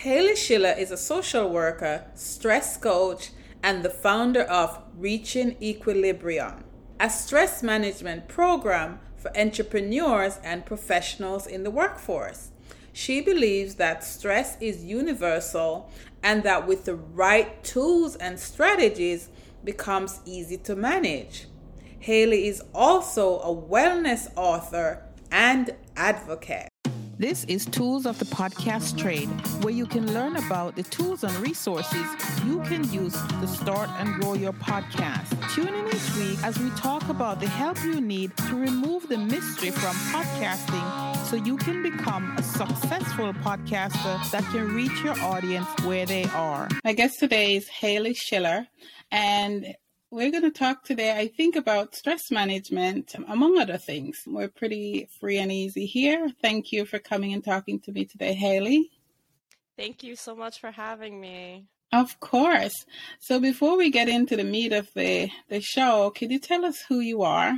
Hayley Schiller is a social worker, stress coach, and the founder of Reaching Equilibrium, a stress management program for entrepreneurs and professionals in the workforce. She believes that stress is universal and that with the right tools and strategies becomes easy to manage. Hayley is also a wellness author and advocate. This is Tools of the Podcast Trade, where you can learn about the tools and resources you can use to start and grow your podcast. Tune in each week as we talk about the help you need to remove the mystery from podcasting so you can become a successful podcaster that can reach your audience where they are. My guest today is Hayley Schiller, and we're going to talk today, I think, about stress management, among other things. We're pretty free and easy here. Thank you for coming and talking to me today, Hayley. Thank you so much for having me. Of course. So before we get into the meat of the, the show, could you tell us who you are?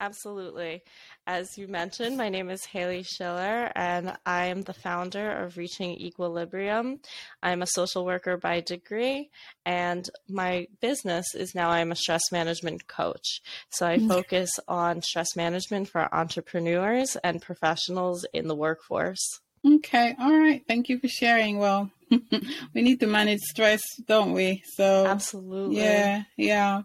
Absolutely. As you mentioned, my name is Hayley Schiller, and I am the founder of Reaching Equilibrium. I'm a social worker by degree, and my business is now I'm a stress management coach. So I mm. focus on stress management for entrepreneurs and professionals in the workforce. Okay, all right. Thank you for sharing. Well, we need to manage stress, don't we? So absolutely, yeah, yeah.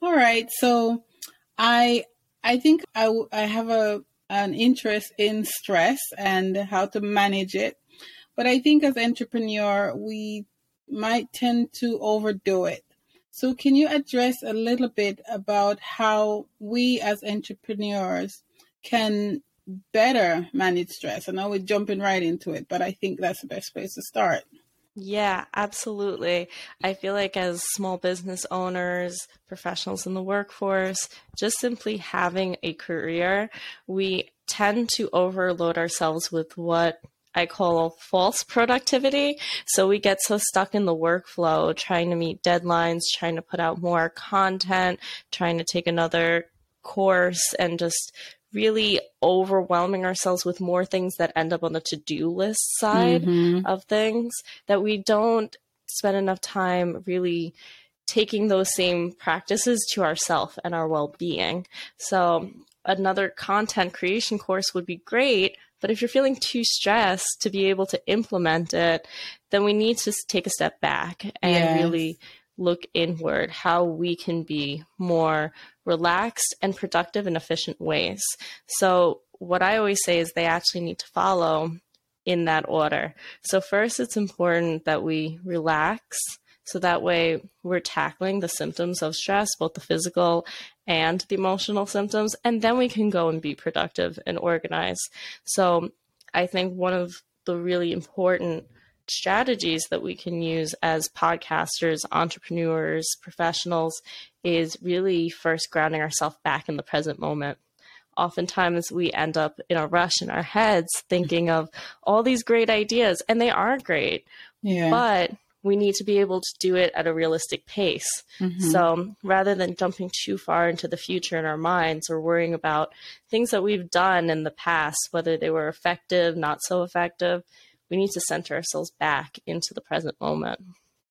All right. So I I think I, I have a an interest in stress and how to manage it. But I think as entrepreneur, we might tend to overdo it. So can you address a little bit about how we as entrepreneurs can better manage stress? I know we're jumping right into it, but I think that's the best place to start. Yeah, absolutely. I feel like as small business owners, professionals in the workforce, just simply having a career, we tend to overload ourselves with what I call false productivity. So we get so stuck in the workflow, trying to meet deadlines, trying to put out more content, trying to take another course, and just really overwhelming ourselves with more things that end up on the to-do list side mm-hmm. of things that we don't spend enough time really taking those same practices to ourself and our well-being so another content creation course would be great but if you're feeling too stressed to be able to implement it then we need to take a step back and yes. really look inward how we can be more relaxed and productive and efficient ways. So, what I always say is they actually need to follow in that order. So, first, it's important that we relax. So that way, we're tackling the symptoms of stress, both the physical and the emotional symptoms, and then we can go and be productive and organized. So, I think one of the really important strategies that we can use as podcasters, entrepreneurs, professionals is really first grounding ourselves back in the present moment. Oftentimes, we end up in a rush in our heads thinking of all these great ideas, and they are great. Yeah. But we need to be able to do it at a realistic pace. Mm-hmm. So rather than jumping too far into the future in our minds or worrying about things that we've done in the past, whether they were effective, not so effective, we need to center ourselves back into the present moment.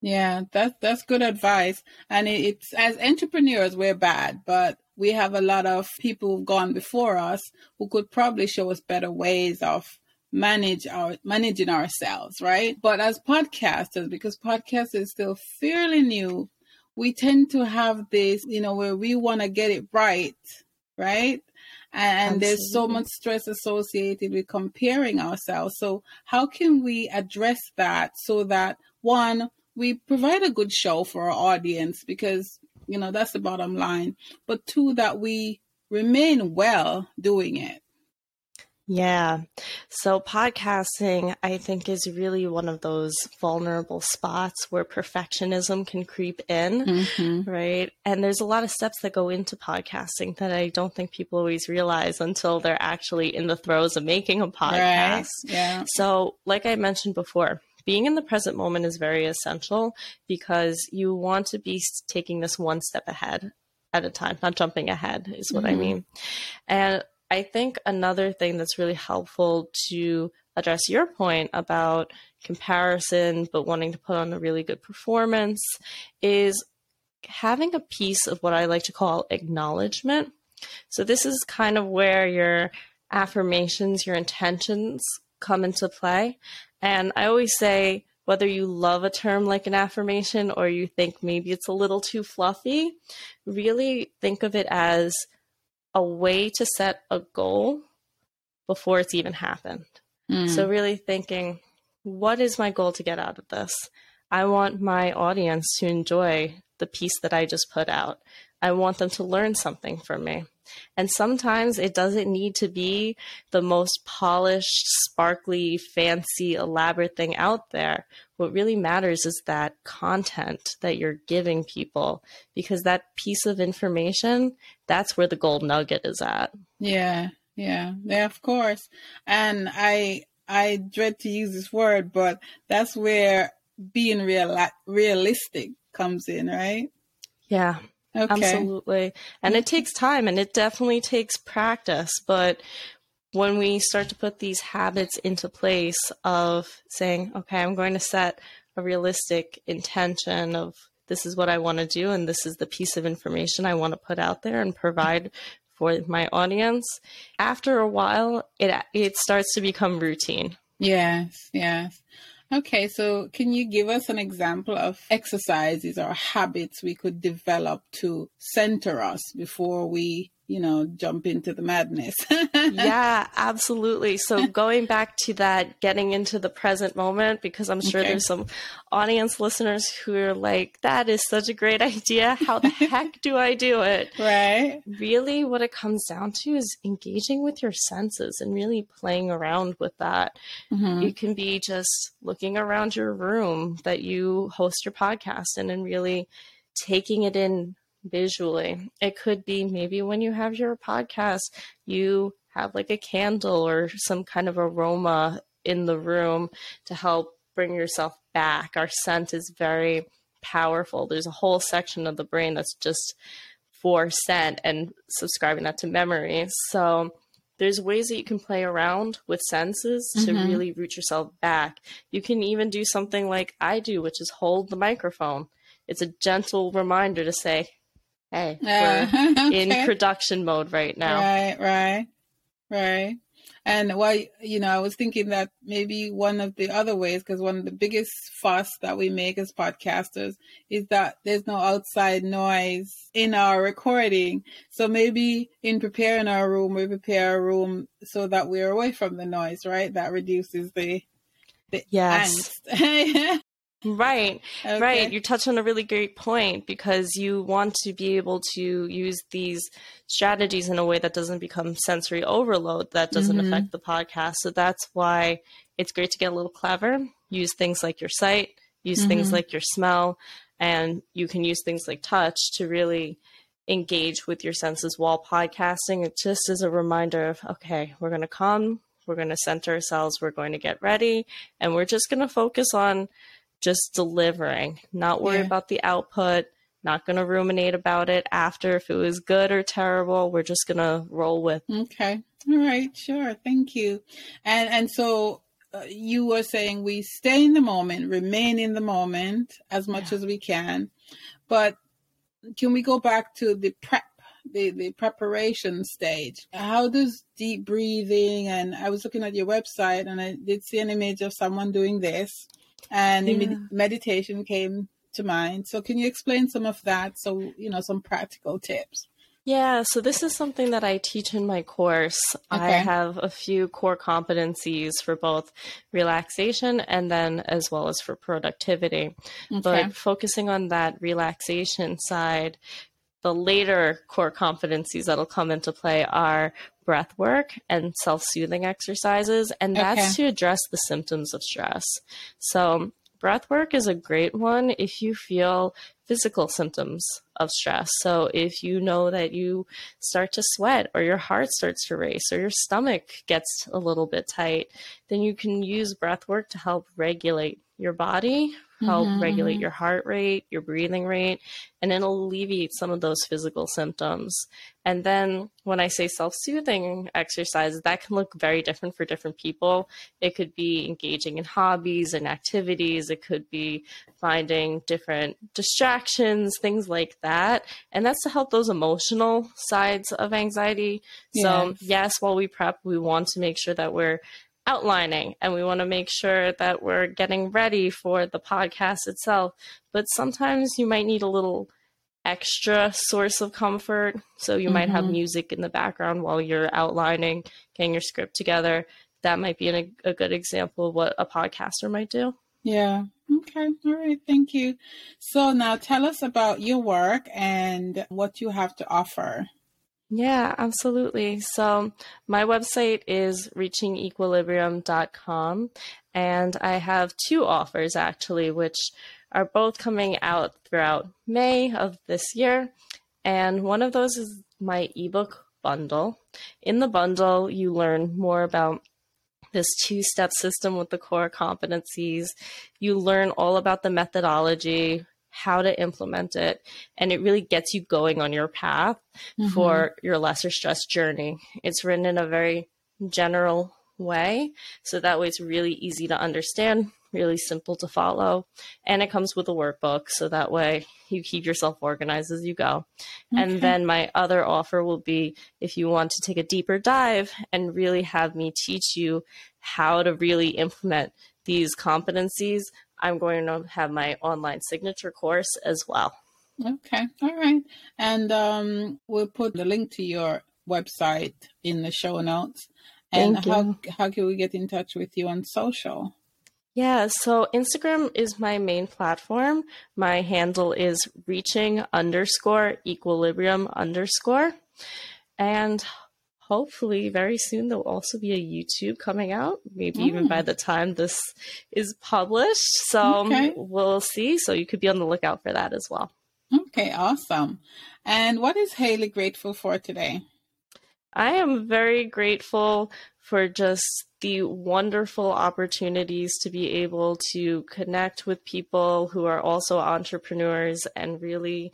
Yeah, that's that's good advice. And it's as entrepreneurs we're bad, but we have a lot of people who've gone before us who could probably show us better ways of manage our managing ourselves, right? But as podcasters, because podcast is still fairly new, we tend to have this, you know, where we want to get it right, right? and Absolutely. there's so much stress associated with comparing ourselves. So, how can we address that so that one, we provide a good show for our audience because, you know, that's the bottom line, but two, that we remain well doing it? Yeah. So podcasting, I think, is really one of those vulnerable spots where perfectionism can creep in, mm-hmm. right? And there's a lot of steps that go into podcasting that I don't think people always realize until they're actually in the throes of making a podcast. Right. Yeah. So, like I mentioned before, being in the present moment is very essential because you want to be taking this one step ahead at a time, not jumping ahead, is what mm-hmm. I mean. And I think another thing that's really helpful to address your point about comparison, but wanting to put on a really good performance, is having a piece of what I like to call acknowledgement. So, this is kind of where your affirmations, your intentions come into play. And I always say, whether you love a term like an affirmation or you think maybe it's a little too fluffy, really think of it as a way to set a goal before it's even happened. Mm. So, really thinking, what is my goal to get out of this? I want my audience to enjoy the piece that I just put out. I want them to learn something from me. And sometimes it doesn't need to be the most polished, sparkly, fancy, elaborate thing out there. What really matters is that content that you're giving people because that piece of information, that's where the gold nugget is at. Yeah. Yeah. Yeah, of course. And I I dread to use this word, but that's where being real realistic comes in, right? Yeah. Okay. Absolutely. And it takes time and it definitely takes practice. But when we start to put these habits into place of saying, okay, I'm going to set a realistic intention of this is what I want to do and this is the piece of information I want to put out there and provide for my audience, after a while it it starts to become routine. Yes, yes. Okay, so can you give us an example of exercises or habits we could develop to center us before we you know, jump into the madness. yeah, absolutely. So going back to that, getting into the present moment, because I'm sure okay. there's some audience listeners who are like, that is such a great idea. How the heck do I do it? Right. Really, what it comes down to is engaging with your senses and really playing around with that. Mm-hmm. You can be just looking around your room that you host your podcast in and really taking it in visually. It could be maybe when you have your podcast, you have like a candle or some kind of aroma in the room to help bring yourself back. Our scent is very powerful. There's a whole section of the brain that's just for scent and subscribing that to memory. So there's ways that you can play around with senses to mm-hmm. really root yourself back. You can even do something like I do, which is hold the microphone. It's a gentle reminder to say, hey, we're okay. in production mode right now. Right, right, right. And why, you know, I was thinking that maybe one of the other ways, because one of the biggest fuss that we make as podcasters is that there's no outside noise in our recording. So maybe in preparing our room, we prepare a room so that we're away from the noise, right? That reduces the the yes. angst. Right, okay. right. You touch on a really great point because you want to be able to use these strategies in a way that doesn't become sensory overload, that doesn't mm-hmm. affect the podcast. So that's why it's great to get a little clever, use things like your sight, use mm-hmm. things like your smell, and you can use things like touch to really engage with your senses while podcasting. It just is a reminder of, okay, we're going to come, we're going to center ourselves, we're going to get ready, and we're just going to focus on just delivering, not worry yeah. about the output, not going to ruminate about it after if it was good or terrible. We're just going to roll with. Okay. All right. Sure. Thank you. And, and so uh, you were saying we stay in the moment, remain in the moment as much yeah. as we can. But can we go back to the prep the, the preparation stage. How does deep breathing and I was looking at your website and I did see an image of someone doing this and yeah. meditation came to mind. So can you explain some of that? So, you know, some practical tips. Yeah, so this is something that I teach in my course. Okay. I have a few core competencies for both relaxation and then as well as for productivity. Okay. But focusing on that relaxation side, the later core competencies that'll come into play are breath work and self soothing exercises, and that's okay. to address the symptoms of stress. So, breath work is a great one if you feel physical symptoms of stress. So if you know that you start to sweat or your heart starts to race or your stomach gets a little bit tight, then you can use breath work to help regulate your body help mm-hmm. regulate your heart rate, your breathing rate, and it'll alleviate some of those physical symptoms. And then when I say self soothing exercises, that can look very different for different people. It could be engaging in hobbies and activities, it could be finding different distractions, things like that. And that's to help those emotional sides of anxiety. Yes. So, yes, while we prep, we want to make sure that we're outlining and we want to make sure that we're getting ready for the podcast itself. But sometimes you might need a little extra source of comfort. So you mm-hmm. might have mm-hmm. music in the background while you're outlining, getting your script together. That might be an, a good example of what a podcaster might do. Yeah. Okay. All right. Thank you. So now tell us about your work and what you have to offer. Yeah, absolutely. So my website is reachingequilibrium.com and I have two offers actually, which are both coming out throughout May of this year. And one of those is my ebook bundle. In the bundle, you learn more about this two step system with the core competencies. You learn all about the methodology, how to implement it, and it really gets you going on your path mm-hmm. for your lesser stress journey. It's written in a very general way, so that way it's really easy to understand, really simple to follow, and it comes with a workbook, so that way you keep yourself organized as you go. Okay. And then my other offer will be if you want to take a deeper dive and really have me teach you how to really implement these competencies I'm going to have my online signature course as well. Okay. All right. And um, we'll put the link to your website in the show notes. And Thank how, you. how can we get in touch with you on social? Yeah, so Instagram is my main platform. My handle is reaching underscore equilibrium underscore. And hopefully very soon there'll also be a YouTube coming out, maybe mm. even by mm. the time this is published. So um, okay. we'll see. So you could be on the lookout for that as well. Okay, awesome. And what is Hayley grateful for today? I am very grateful for just the wonderful opportunities to be able to connect with people who are also entrepreneurs and really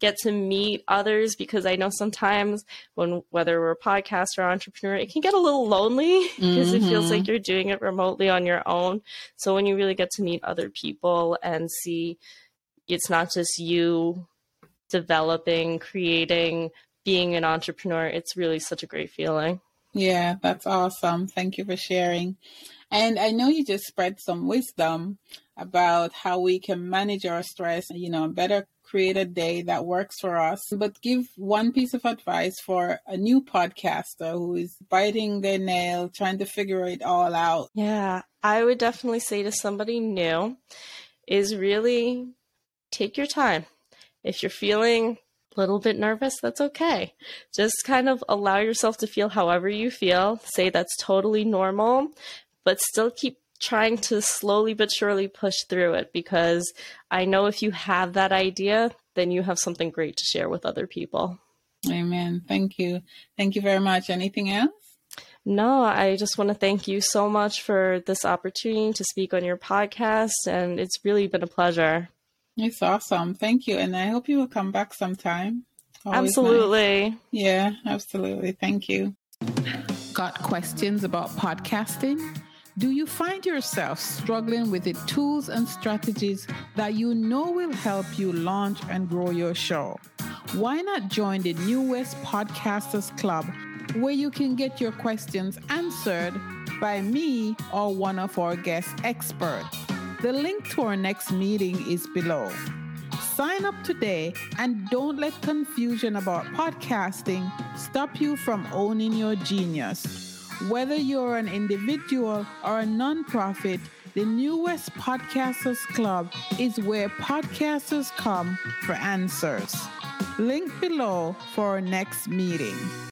get to meet others because I know sometimes when whether we're a podcast or entrepreneur, it can get a little lonely because mm-hmm. it feels like mm-hmm. you're doing it remotely on your own. So when you really get to meet other people and see it's not just you developing, creating, being an entrepreneur, it's really such a great feeling. Yeah, that's awesome. Thank you for sharing. And I know you just spread some wisdom about how we can manage our stress, you know, better create a day that works for us. But give one piece of advice for a new podcaster who is biting their nail, trying to figure it all out. Yeah, I would definitely say to somebody new is really take your time. If you're feeling little bit nervous, that's okay. Just kind of allow yourself to feel however you feel. Say that's totally normal, but still keep trying to slowly but surely push through it because I know if you have that idea, then you have something great to share with other people. Amen. Thank you. Thank you very much. Anything else? No, I just want to thank you so much for this opportunity to speak on your podcast, and it's really been a pleasure. It's awesome. Thank you. And I hope you will come back sometime. Always absolutely. Nice. Yeah, absolutely. Thank you. Got questions about podcasting? Do you find yourself struggling with the tools and strategies that you know will help you launch and grow your show? Why not join the New West Podcasters Club where you can get your questions answered by me or one of our guest experts? The link to our next meeting is below. Sign up today and don't let confusion about podcasting stop you from owning your genius. Whether you're an individual or a nonprofit, the New West Podcasters Club is where podcasters come for answers. Link below for our next meeting.